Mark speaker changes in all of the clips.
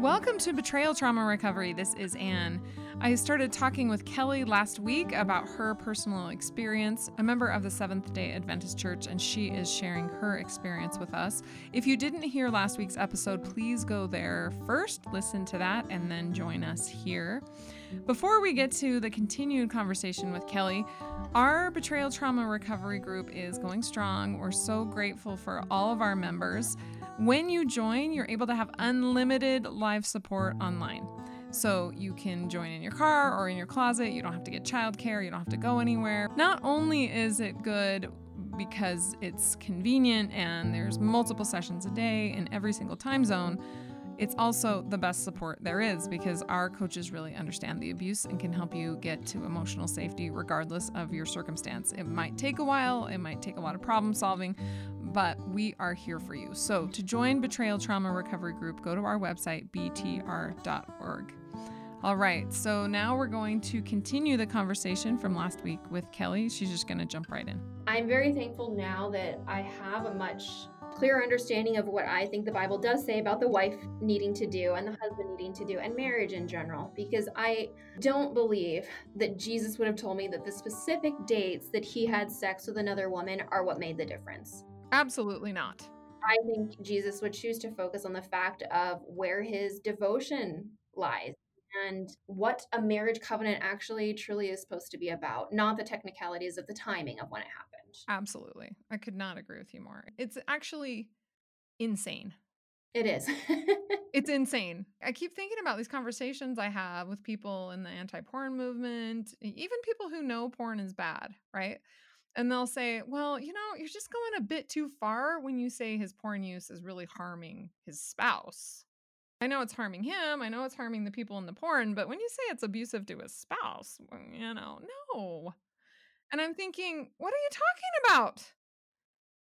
Speaker 1: Welcome to Betrayal Trauma Recovery. This is Anne. I started talking with Kelly last week about her personal experience, a member of the Seventh day Adventist Church, and she is sharing her experience with us. If you didn't hear last week's episode, please go there first, listen to that, and then join us here. Before we get to the continued conversation with Kelly, our Betrayal Trauma Recovery group is going strong. We're so grateful for all of our members. When you join, you're able to have unlimited live support online. So you can join in your car or in your closet. You don't have to get childcare. You don't have to go anywhere. Not only is it good because it's convenient and there's multiple sessions a day in every single time zone, it's also the best support there is because our coaches really understand the abuse and can help you get to emotional safety regardless of your circumstance. It might take a while, it might take a lot of problem solving, but we are here for you. So, to join Betrayal Trauma Recovery Group, go to our website, btr.org. All right, so now we're going to continue the conversation from last week with Kelly. She's just going to jump right in.
Speaker 2: I'm very thankful now that I have a much clearer understanding of what I think the Bible does say about the wife needing to do and the husband needing to do and marriage in general because I don't believe that Jesus would have told me that the specific dates that he had sex with another woman are what made the difference.
Speaker 1: Absolutely not.
Speaker 2: I think Jesus would choose to focus on the fact of where his devotion lies and what a marriage covenant actually truly is supposed to be about, not the technicalities of the timing of when it happened.
Speaker 1: Absolutely. I could not agree with you more. It's actually insane.
Speaker 2: It is.
Speaker 1: it's insane. I keep thinking about these conversations I have with people in the anti porn movement, even people who know porn is bad, right? And they'll say, well, you know, you're just going a bit too far when you say his porn use is really harming his spouse. I know it's harming him. I know it's harming the people in the porn, but when you say it's abusive to his spouse, you know, no. And I'm thinking, what are you talking about?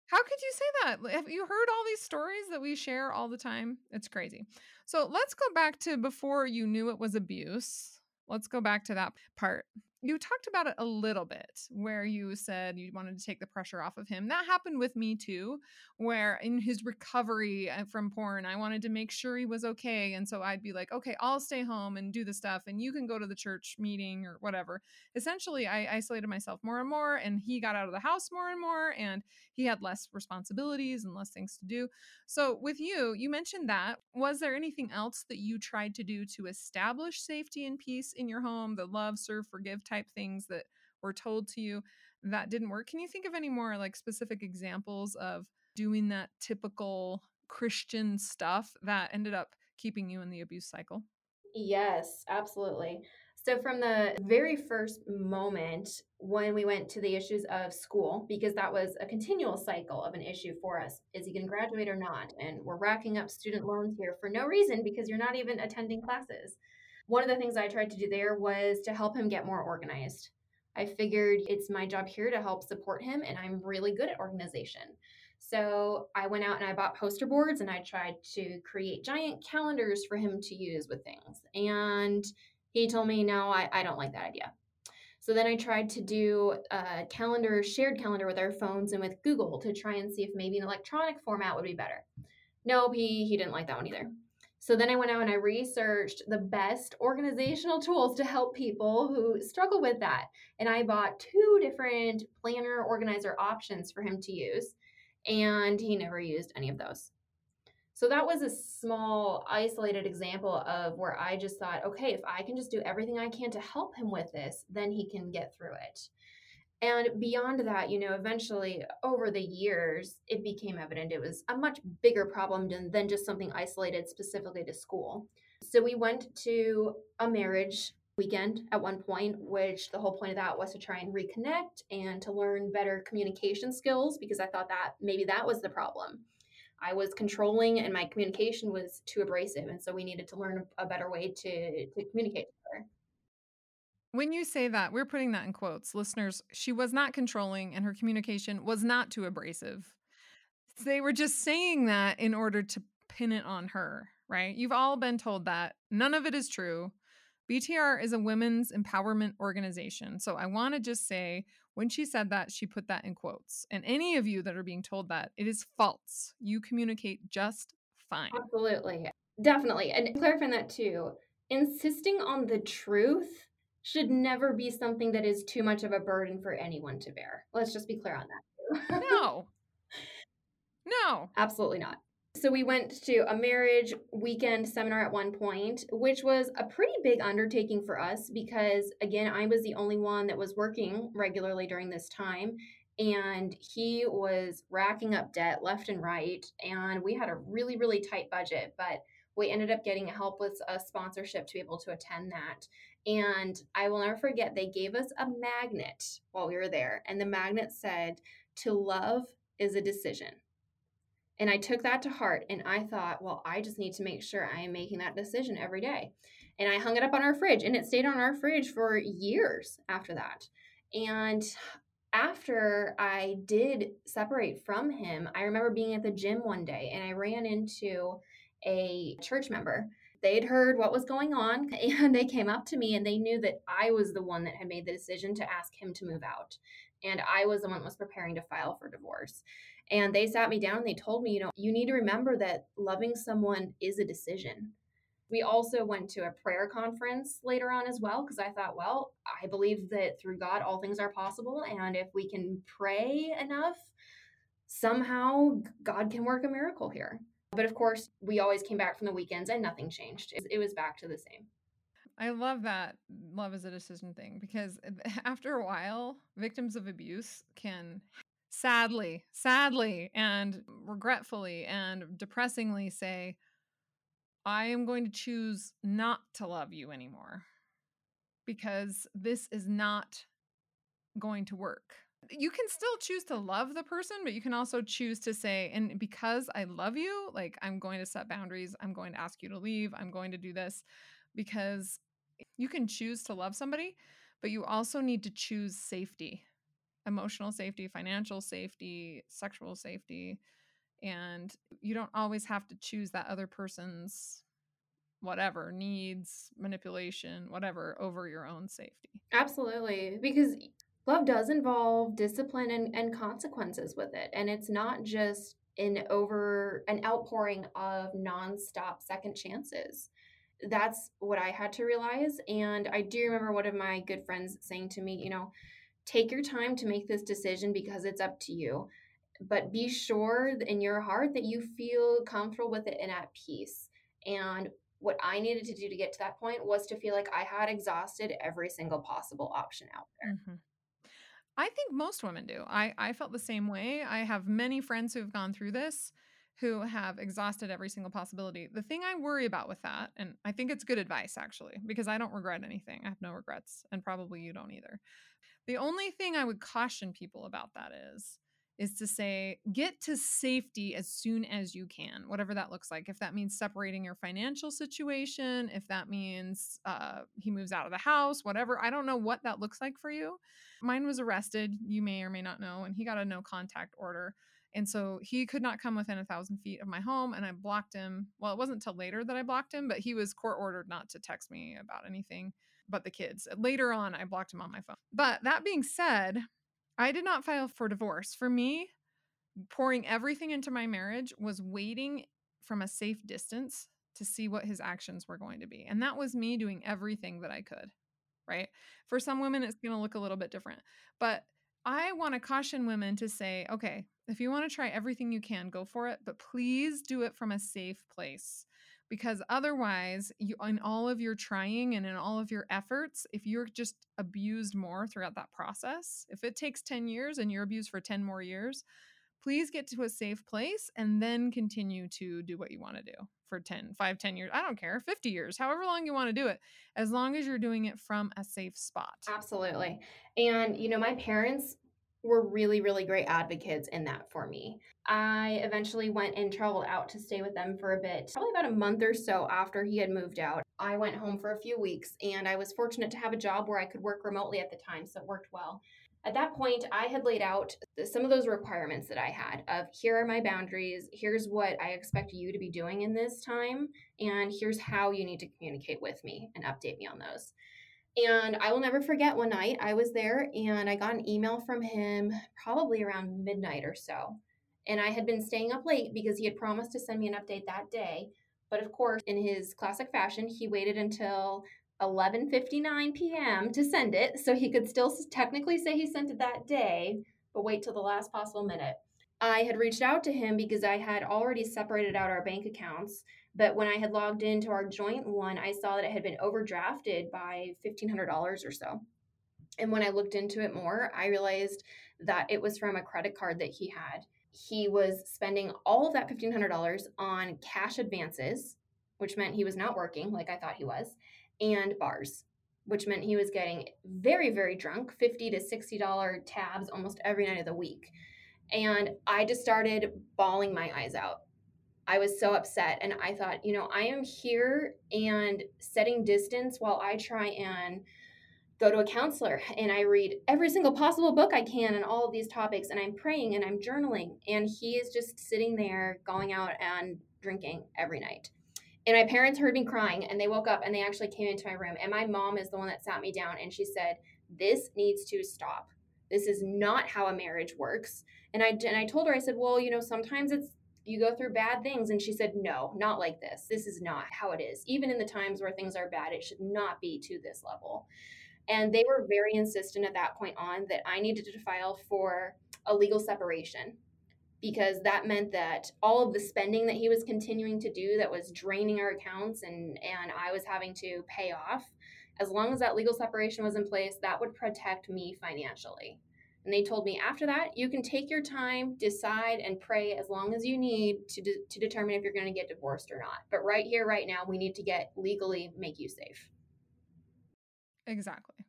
Speaker 1: How could you say that? Have you heard all these stories that we share all the time? It's crazy. So let's go back to before you knew it was abuse. Let's go back to that part you talked about it a little bit where you said you wanted to take the pressure off of him. That happened with me too, where in his recovery uh, from porn, I wanted to make sure he was okay. And so I'd be like, okay, I'll stay home and do the stuff, and you can go to the church meeting or whatever. Essentially, I isolated myself more and more, and he got out of the house more and more, and he had less responsibilities and less things to do. So, with you, you mentioned that. Was there anything else that you tried to do to establish safety and peace in your home, the love, serve, forgive type? Type things that were told to you that didn't work. Can you think of any more like specific examples of doing that typical Christian stuff that ended up keeping you in the abuse cycle?
Speaker 2: Yes, absolutely. So, from the very first moment when we went to the issues of school, because that was a continual cycle of an issue for us is he going to graduate or not? And we're racking up student loans here for no reason because you're not even attending classes one of the things I tried to do there was to help him get more organized. I figured it's my job here to help support him, and I'm really good at organization. So I went out and I bought poster boards and I tried to create giant calendars for him to use with things. And he told me, no, I, I don't like that idea. So then I tried to do a calendar, shared calendar with our phones and with Google to try and see if maybe an electronic format would be better. Nope, he, he didn't like that one either. So then I went out and I researched the best organizational tools to help people who struggle with that. And I bought two different planner organizer options for him to use, and he never used any of those. So that was a small, isolated example of where I just thought, okay, if I can just do everything I can to help him with this, then he can get through it. And beyond that, you know, eventually over the years, it became evident it was a much bigger problem than, than just something isolated specifically to school. So we went to a marriage weekend at one point, which the whole point of that was to try and reconnect and to learn better communication skills because I thought that maybe that was the problem. I was controlling and my communication was too abrasive. And so we needed to learn a better way to, to communicate better.
Speaker 1: When you say that, we're putting that in quotes. Listeners, she was not controlling and her communication was not too abrasive. They were just saying that in order to pin it on her, right? You've all been told that. None of it is true. BTR is a women's empowerment organization. So I want to just say when she said that, she put that in quotes. And any of you that are being told that, it is false. You communicate just fine.
Speaker 2: Absolutely. Definitely. And clarifying that too, insisting on the truth should never be something that is too much of a burden for anyone to bear. Let's just be clear on that.
Speaker 1: no. No.
Speaker 2: Absolutely not. So we went to a marriage weekend seminar at one point, which was a pretty big undertaking for us because again, I was the only one that was working regularly during this time and he was racking up debt left and right and we had a really really tight budget, but we ended up getting help with a sponsorship to be able to attend that. And I will never forget, they gave us a magnet while we were there. And the magnet said, To love is a decision. And I took that to heart and I thought, well, I just need to make sure I am making that decision every day. And I hung it up on our fridge and it stayed on our fridge for years after that. And after I did separate from him, I remember being at the gym one day and I ran into a church member. They'd heard what was going on and they came up to me and they knew that I was the one that had made the decision to ask him to move out. And I was the one that was preparing to file for divorce. And they sat me down and they told me, you know, you need to remember that loving someone is a decision. We also went to a prayer conference later on as well because I thought, well, I believe that through God all things are possible. And if we can pray enough, somehow God can work a miracle here. But of course, we always came back from the weekends and nothing changed. It was back to the same.
Speaker 1: I love that love is a decision thing because after a while, victims of abuse can sadly, sadly, and regretfully and depressingly say, I am going to choose not to love you anymore because this is not going to work. You can still choose to love the person, but you can also choose to say, and because I love you, like I'm going to set boundaries, I'm going to ask you to leave, I'm going to do this because you can choose to love somebody, but you also need to choose safety emotional safety, financial safety, sexual safety. And you don't always have to choose that other person's whatever needs, manipulation, whatever over your own safety.
Speaker 2: Absolutely. Because love does involve discipline and, and consequences with it. And it's not just an over an outpouring of nonstop second chances. That's what I had to realize. And I do remember one of my good friends saying to me, you know, take your time to make this decision because it's up to you. But be sure in your heart that you feel comfortable with it and at peace. And what I needed to do to get to that point was to feel like I had exhausted every single possible option out there. Mm-hmm.
Speaker 1: I think most women do. I, I felt the same way. I have many friends who have gone through this who have exhausted every single possibility. The thing I worry about with that, and I think it's good advice actually, because I don't regret anything. I have no regrets, and probably you don't either. The only thing I would caution people about that is is to say get to safety as soon as you can whatever that looks like if that means separating your financial situation if that means uh, he moves out of the house whatever i don't know what that looks like for you mine was arrested you may or may not know and he got a no contact order and so he could not come within a thousand feet of my home and i blocked him well it wasn't until later that i blocked him but he was court ordered not to text me about anything but the kids. Later on, I blocked him on my phone. But that being said, I did not file for divorce. For me, pouring everything into my marriage was waiting from a safe distance to see what his actions were going to be. And that was me doing everything that I could, right? For some women, it's going to look a little bit different. But I want to caution women to say, okay, if you want to try everything you can, go for it, but please do it from a safe place because otherwise you in all of your trying and in all of your efforts if you're just abused more throughout that process if it takes 10 years and you're abused for 10 more years please get to a safe place and then continue to do what you want to do for 10 5 10 years i don't care 50 years however long you want to do it as long as you're doing it from a safe spot.
Speaker 2: Absolutely. And you know my parents were really, really great advocates in that for me. I eventually went and traveled out to stay with them for a bit, probably about a month or so after he had moved out. I went home for a few weeks and I was fortunate to have a job where I could work remotely at the time, so it worked well. At that point, I had laid out some of those requirements that I had of here are my boundaries, here's what I expect you to be doing in this time, and here's how you need to communicate with me and update me on those. And I will never forget one night I was there and I got an email from him probably around midnight or so. And I had been staying up late because he had promised to send me an update that day. But of course, in his classic fashion, he waited until 11:59 p.m. to send it so he could still technically say he sent it that day, but wait till the last possible minute. I had reached out to him because I had already separated out our bank accounts, but when I had logged into our joint one, I saw that it had been overdrafted by $1500 or so. And when I looked into it more, I realized that it was from a credit card that he had. He was spending all of that $1,500 on cash advances, which meant he was not working like I thought he was, and bars, which meant he was getting very, very drunk, 50 to $60 tabs almost every night of the week. And I just started bawling my eyes out. I was so upset. And I thought, you know, I am here and setting distance while I try and go to a counselor and I read every single possible book I can on all of these topics and I'm praying and I'm journaling and he is just sitting there going out and drinking every night. And my parents heard me crying and they woke up and they actually came into my room and my mom is the one that sat me down and she said, "This needs to stop. This is not how a marriage works." And I and I told her I said, "Well, you know, sometimes it's you go through bad things." And she said, "No, not like this. This is not how it is. Even in the times where things are bad, it should not be to this level." And they were very insistent at that point on that I needed to file for a legal separation because that meant that all of the spending that he was continuing to do that was draining our accounts and and I was having to pay off as long as that legal separation was in place that would protect me financially and they told me after that you can take your time decide and pray as long as you need to, de- to determine if you're going to get divorced or not but right here right now we need to get legally make you safe
Speaker 1: Exactly.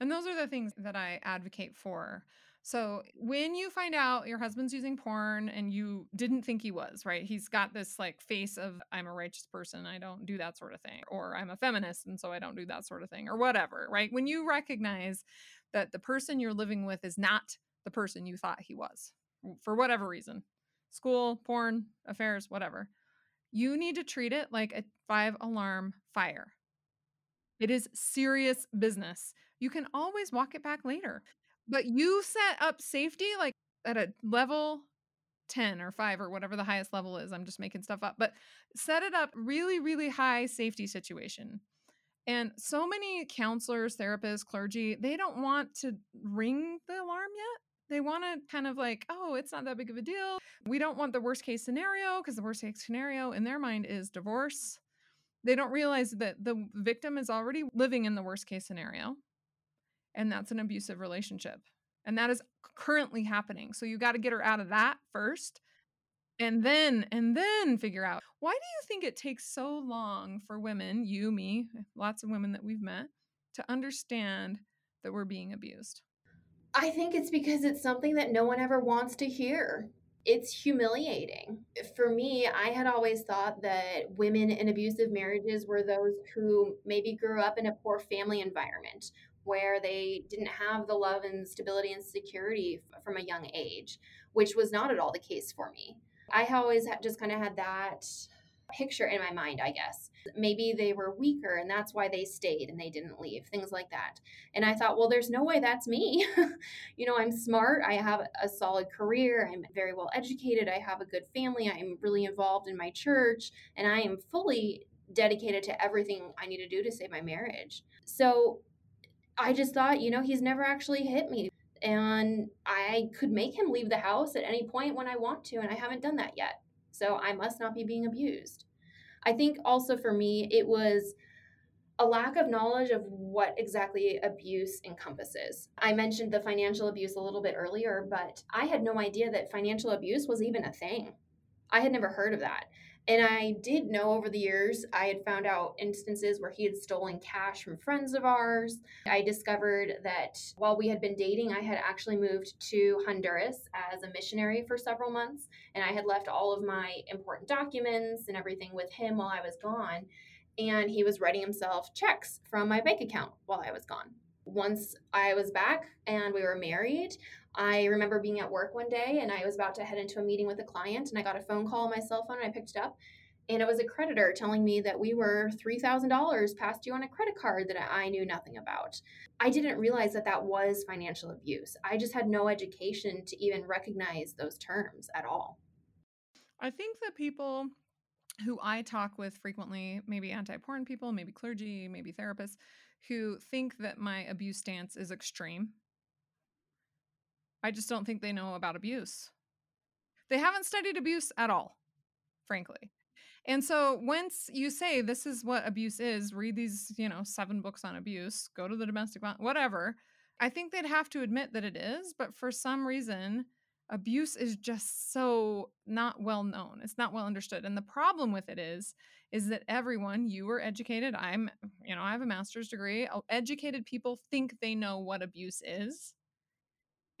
Speaker 1: And those are the things that I advocate for. So when you find out your husband's using porn and you didn't think he was, right? He's got this like face of I'm a righteous person, I don't do that sort of thing, or I'm a feminist and so I don't do that sort of thing, or whatever, right? When you recognize that the person you're living with is not the person you thought he was for whatever reason school, porn, affairs, whatever you need to treat it like a five alarm fire. It is serious business. You can always walk it back later. But you set up safety like at a level 10 or 5 or whatever the highest level is. I'm just making stuff up. But set it up really really high safety situation. And so many counselors, therapists, clergy, they don't want to ring the alarm yet. They want to kind of like, oh, it's not that big of a deal. We don't want the worst case scenario because the worst case scenario in their mind is divorce they don't realize that the victim is already living in the worst case scenario, and that's an abusive relationship. And that is currently happening. So you got to get her out of that first and then and then figure out why do you think it takes so long for women you me eh, lots of women that we've met to understand that we're being abused
Speaker 2: i think it's because it's something that no one ever wants to hear it's humiliating. Eh, for me, I had always thought that women in abusive marriages were those who maybe grew up in a poor family environment where they didn't have the love and stability and security from a young age, which was not at all the case for me. I always just kind of had that picture in my mind, I guess. Maybe they were weaker and that's why they stayed and they didn't leave, things like that. And I thought, well, there's no way that's me. you know, I'm smart, I have a solid career, I'm very well educated, I have a good family, I'm really involved in my church, and I am fully dedicated to everything I need to do to save my marriage. So I just thought, you know, he's never actually hit me. And I could make him leave the house at any point when I want to, and I haven't done that yet so I must not be being abused. I think also for me, it was a lack of knowledge of what exactly abuse encompasses. I mentioned the financial abuse a little bit earlier, but I had no idea that financial abuse was even a thing. I had never heard of that. And I did know over the years, I had found out instances where he had stolen cash from friends of ours. I discovered that while we had been dating, I had actually moved to Honduras as a missionary for several months. And I had left all of my important documents and everything with him while I was gone. And he was writing himself checks from my bank account while I was gone once I was back and we were married, I remember being at work one day and I was about to head into a meeting with a client and I got a phone call on my cell phone and I picked it up and it was a creditor telling me that we were $3,000 past due on a credit card that I knew nothing about. I didn't realize that that was financial abuse. I just had no education to even recognize those terms at all.
Speaker 1: I think that people who I talk with frequently, maybe anti porn people, maybe clergy, maybe therapists, who think that my abuse stance is extreme. I just don't think they know about abuse. They haven't studied abuse at all, frankly. And so once you say this is what abuse is, read these, you know, seven books on abuse, go to the domestic violence, whatever, I think they'd have to admit that it is, but for some reason, abuse is just so not well known. It's not well understood. And the problem with it is is that everyone, you were educated, I'm, you know, I have a master's degree. Educated people think they know what abuse is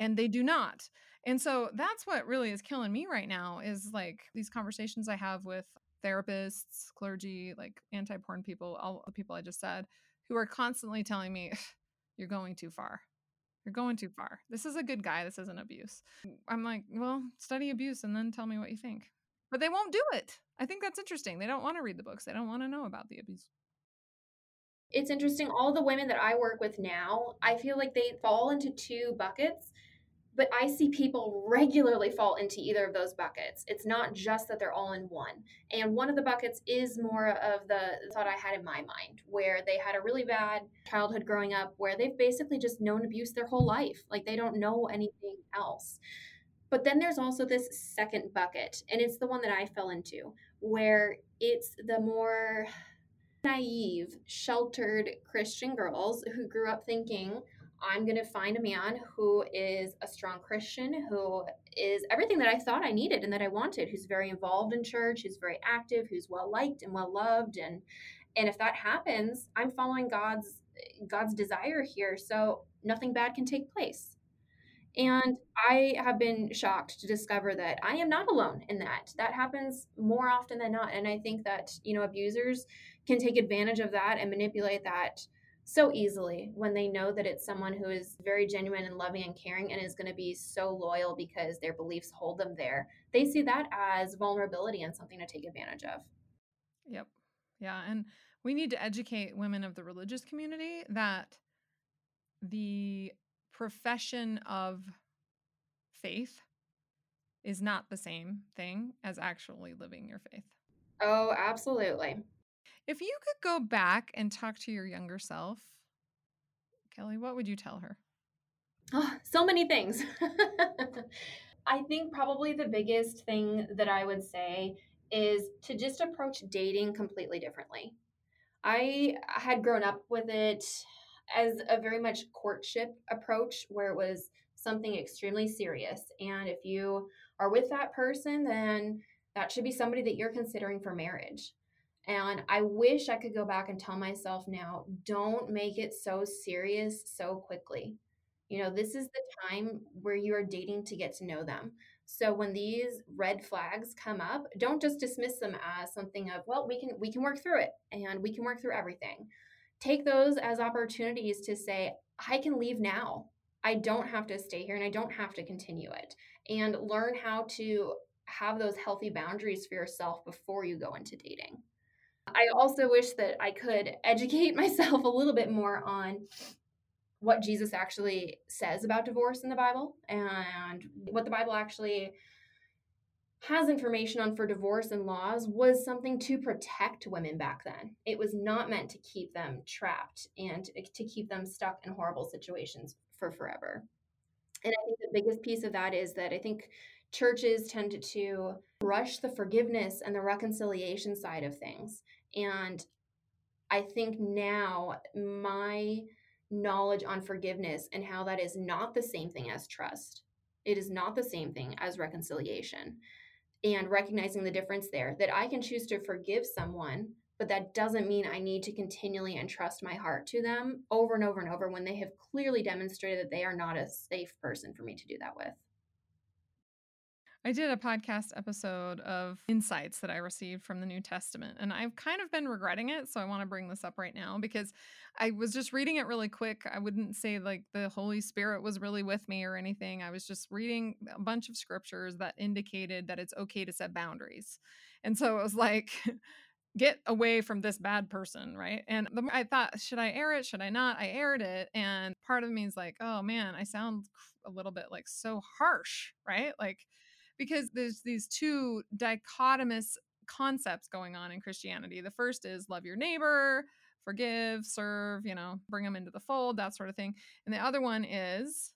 Speaker 1: and they do not. And so that's what really is killing me right now is like these conversations I have with therapists, clergy, like anti porn people, all the people I just said, who are constantly telling me, you're going too far. You're going too far. This is a good guy. This isn't abuse. I'm like, well, study abuse and then tell me what you think. But they won't do it. I think that's interesting. They don't want to read the books, they don't want to know about the abuse.
Speaker 2: It's interesting. All the women that I work with now, I feel like they fall into two buckets but I see people regularly fall into either of those buckets. It's not just that they're all in one. And one of the buckets is more of the thought I had in my mind, where they had a really bad childhood growing up, where they've basically just known abuse their whole life. Like they don't know anything else. But then there's also this second bucket, and it's the one that I fell into, where it's the more naive, sheltered Christian girls who grew up thinking, I'm going to find a man who is a strong Christian, who is everything that I thought I needed and that I wanted, who's very involved in church, who's very active, who's well liked and well loved and and if that happens, I'm following God's God's desire here, so nothing bad can take place. And I have been shocked to discover that I am not alone in that. That happens more often than not. And I think that, you know, abusers can take advantage of that and manipulate that so easily when they know that it's someone who is very genuine and loving and caring and is going to be so loyal because their beliefs hold them there. They see that as vulnerability and something to take advantage of.
Speaker 1: Yep. Yeah. And we need to educate women of the religious community that the profession of faith is not the same thing as actually living your faith.
Speaker 2: Oh, absolutely.
Speaker 1: If you could go back and talk to your younger self, Kelly, what would you tell her?
Speaker 2: Oh, so many things. I think probably the biggest thing that I would say is to just approach dating completely differently. I had grown up with it as a very much courtship approach where it was something extremely serious. And if you are with that person, then that should be somebody that you're considering for marriage. And I wish I could go back and tell myself now don't make it so serious so quickly. You know, this is the time where you are dating to get to know them. So when these red flags come up, don't just dismiss them as something of, well, we can we can work through it and we can work through everything. Take those as opportunities to say, I can leave now. I don't have to stay here and I don't have to continue it. And learn how to have those healthy boundaries for yourself before you go into dating. I also wish that I could educate myself a little bit more on what Jesus actually says about divorce in the Bible and what the Bible actually has information on for divorce and laws was something to protect women back then. It was not meant to keep them trapped and to keep them stuck in horrible situations for forever. And I think the biggest piece of that is that I think churches tend to rush the forgiveness and the reconciliation side of things. And I think now my knowledge on forgiveness and how that is not the same thing as trust. It is not the same thing as reconciliation. And recognizing the difference there that I can choose to forgive someone, but that doesn't mean I need to continually entrust my heart to them over and over and over when they have clearly demonstrated that they are not a safe person for me to do that with.
Speaker 1: I did a podcast episode of insights that I received from the New Testament, and I've kind of been regretting it. So I want to bring this up right now because I was just reading it really quick. I wouldn't say like the Holy Spirit was really with me or anything. I was just reading a bunch of scriptures that indicated that it's okay to set boundaries. And so it was like, get away from this bad person, right? And the, I thought, should I air it? Should I not? I aired it. And part of me is like, oh man, I sound a little bit like so harsh, right? Like, because there's these two dichotomous concepts going on in Christianity. The first is love your neighbor, forgive, serve, you know, bring them into the fold, that sort of thing. And the other one is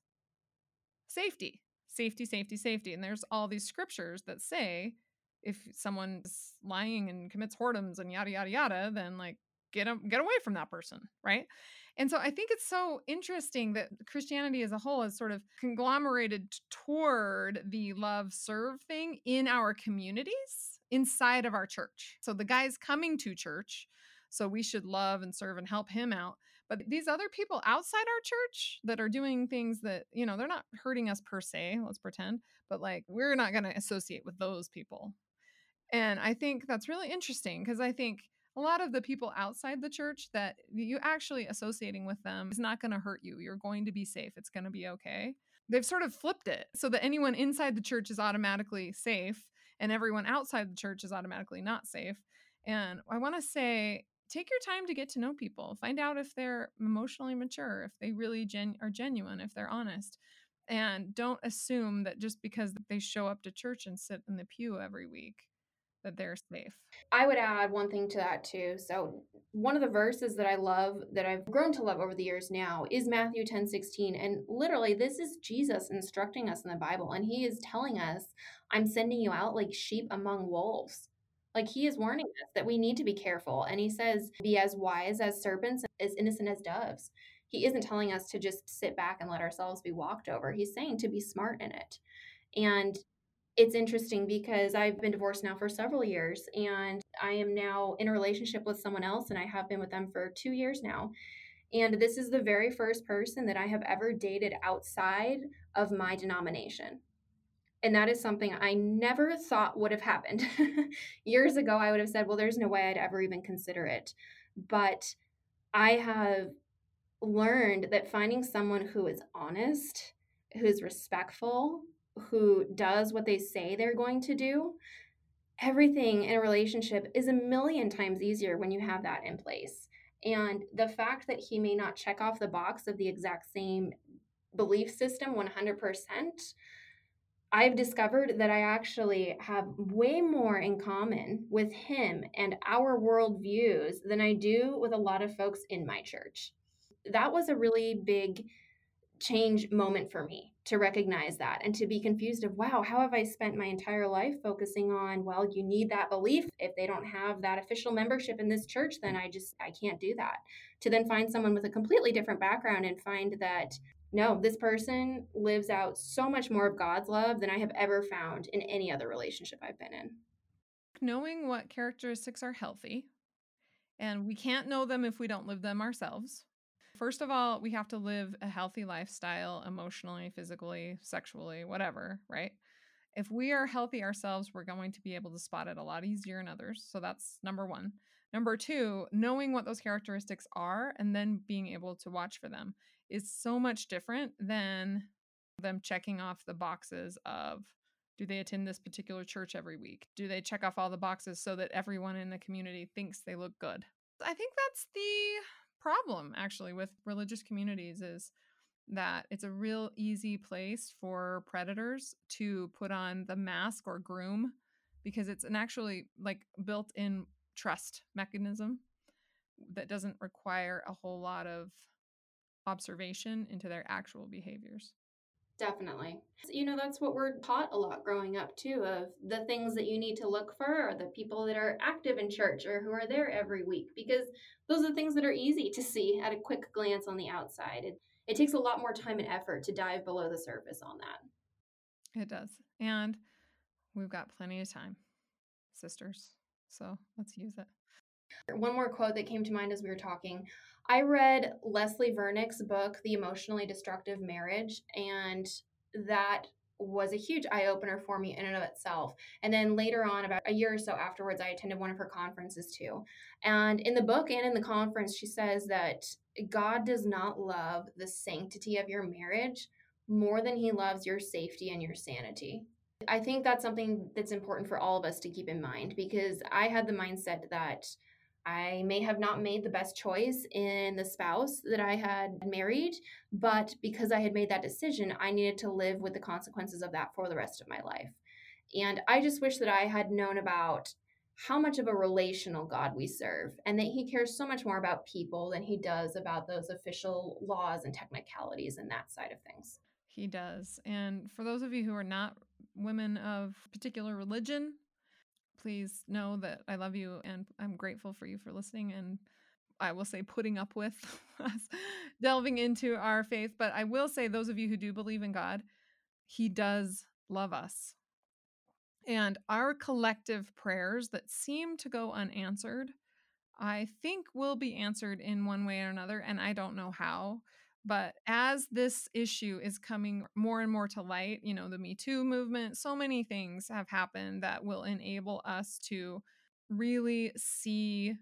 Speaker 1: safety, safety, safety, safety. And there's all these scriptures that say if someone's lying and commits whoredoms and yada yada yada, then like get them get away from that person, right? And so I think it's so interesting that Christianity as a whole is sort of conglomerated toward the love serve thing in our communities inside of our church. So the guy's coming to church, so we should love and serve and help him out. But these other people outside our church that are doing things that, you know, they're not hurting us per se, let's pretend, but like we're not going to associate with those people. And I think that's really interesting because I think a lot of the people outside the church that you actually associating with them is not going to hurt you. You're going to be safe. It's going to be okay. They've sort of flipped it so that anyone inside the church is automatically safe and everyone outside the church is automatically not safe. And I want to say take your time to get to know people. Find out if they're emotionally mature, if they really gen- are genuine, if they're honest. And don't assume that just because they show up to church and sit in the pew every week that they're safe.
Speaker 2: I would add one thing to that too. So one of the verses that I love that I've grown to love over the years now is Matthew 10 16. And literally this is Jesus instructing us in the Bible. And he is telling us, I'm sending you out like sheep among wolves. Like he is warning us that we need to be careful. And he says, be as wise as serpents, as innocent as doves. He isn't telling us to just sit back and let ourselves be walked over. He's saying to be smart in it. And it's interesting because I've been divorced now for several years and I am now in a relationship with someone else and I have been with them for two years now. And this is the very first person that I have ever dated outside of my denomination. And that is something I never thought would have happened. Years ago, I would have said, well, there's no way I'd ever even consider it. But I have learned that finding someone who is honest, who's respectful, who does what they say they're going to do, everything in a relationship is a million times easier when you have that in place. And the fact that he may not check off the box of the exact same belief system 100%, I've discovered that I actually have way more in common with him and our worldviews than I do with a lot of folks in my church. That was a really big change moment for me to recognize that and to be confused of wow how have i spent my entire life focusing on well you need that belief. If they don't have that official membership in this church then i just i can't do that. To then find someone with a completely different background and find that no this person lives out so much more of god's love than i have ever found in any other relationship i've been in.
Speaker 1: Knowing what characteristics are healthy and we can't know them if we don't live them ourselves First of all, we have to live a healthy lifestyle emotionally, physically, sexually, whatever, right? If we are healthy ourselves, we're going to be able to spot it a lot easier in others. So that's number one. Number two, knowing what those characteristics are and then being able to watch for them is so much different than them checking off the boxes of do they attend this particular church every week? Do they check off all the boxes so that everyone in the community thinks they look good? I think that's the problem actually with religious communities is that it's a real easy place for predators to put on the mask or groom because it's an actually like built in trust mechanism that doesn't require a whole lot of observation into their actual behaviors.
Speaker 2: Definitely. You know, that's what we're taught a lot growing up too of the things that you need to look for are the people that are active in church or who are there every week because those are things that are easy to see at a quick glance on the outside. It, it takes a lot more time and effort to dive below the surface on that.
Speaker 1: It does. And we've got plenty of time, sisters. So let's use it.
Speaker 2: One more quote that came to mind as we were talking. I read Leslie Vernick's book, The Emotionally Destructive Marriage, and that was a huge eye opener for me in and of itself. And then later on, about a year or so afterwards, I attended one of her conferences too. And in the book and in the conference, she says that God does not love the sanctity of your marriage more than he loves your safety and your sanity. I think that's something that's important for all of us to keep in mind because I had the mindset that I may have not made the best choice in the spouse that I had married, but because I had made that decision, I needed to live with the consequences of that for the rest of my life. And I just wish that I had known about how much of a relational God we serve, and that He cares so much more about people than He does about those official laws and technicalities and that side of things.
Speaker 1: He does. And for those of you who are not women of particular religion, please know that I love you and I'm grateful for you for listening and I will say putting up with us delving into our faith. But I will say, those of you who do believe in God, He does love us. And our collective prayers that seem to go unanswered, I think will be answered in one way or another. And I don't know how. But as this issue is coming more and more to light, you know, the Me Too movement, so many things have happened that will enable us to really see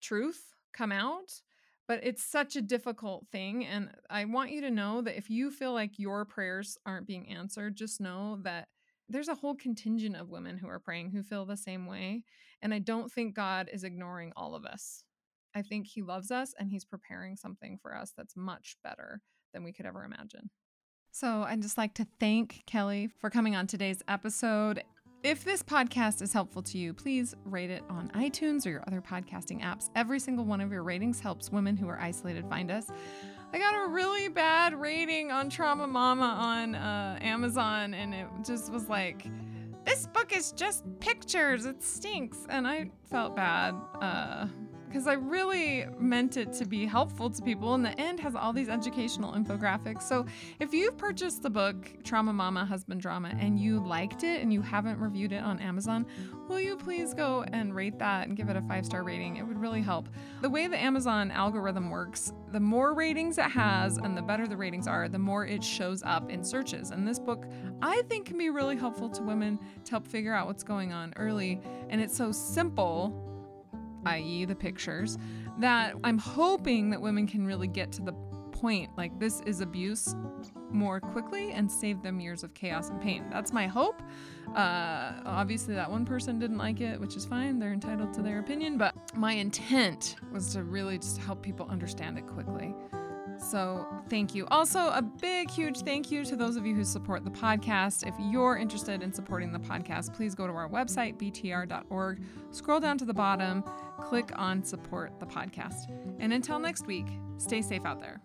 Speaker 1: truth come out. But it's such a difficult thing. And I want you to know that if you feel like your prayers aren't being answered, just know that there's a whole contingent of women who are praying who feel the same way. And I don't think God is ignoring all of us. I think He loves us and He's preparing something for us that's much better than we could ever imagine. So I'd just like to thank Kelly for coming on today's episode. If this podcast is helpful to you, please rate it on iTunes or your other podcasting apps. Every single one of your ratings helps women who are isolated find us. I got a really bad rating on Trauma Mama on uh, Amazon, and it just was like, this book is just pictures. It stinks. And I felt bad. Uh, because I really meant it to be helpful to people. And the end has all these educational infographics. So if you've purchased the book Trauma Mama Husband Drama and you liked it and you haven't reviewed it on Amazon, will you please go and rate that and give it a five star rating? It would really help. The way the Amazon algorithm works, the more ratings it has and the better the ratings are, the more it shows up in searches. And this book, I think, can be really helpful to women to help figure out what's going on early. And it's so simple i.e., the pictures, that I'm hoping that women can really get to the point like this is abuse more quickly and save them years of chaos and pain. That's my hope. Uh, obviously, that one person didn't like it, which is fine. They're entitled to their opinion. But my intent was to really just help people understand it quickly. So, thank you. Also, a big, huge thank you to those of you who support the podcast. If you're interested in supporting the podcast, please go to our website, btr.org, scroll down to the bottom, click on support the podcast. And until next week, stay safe out there.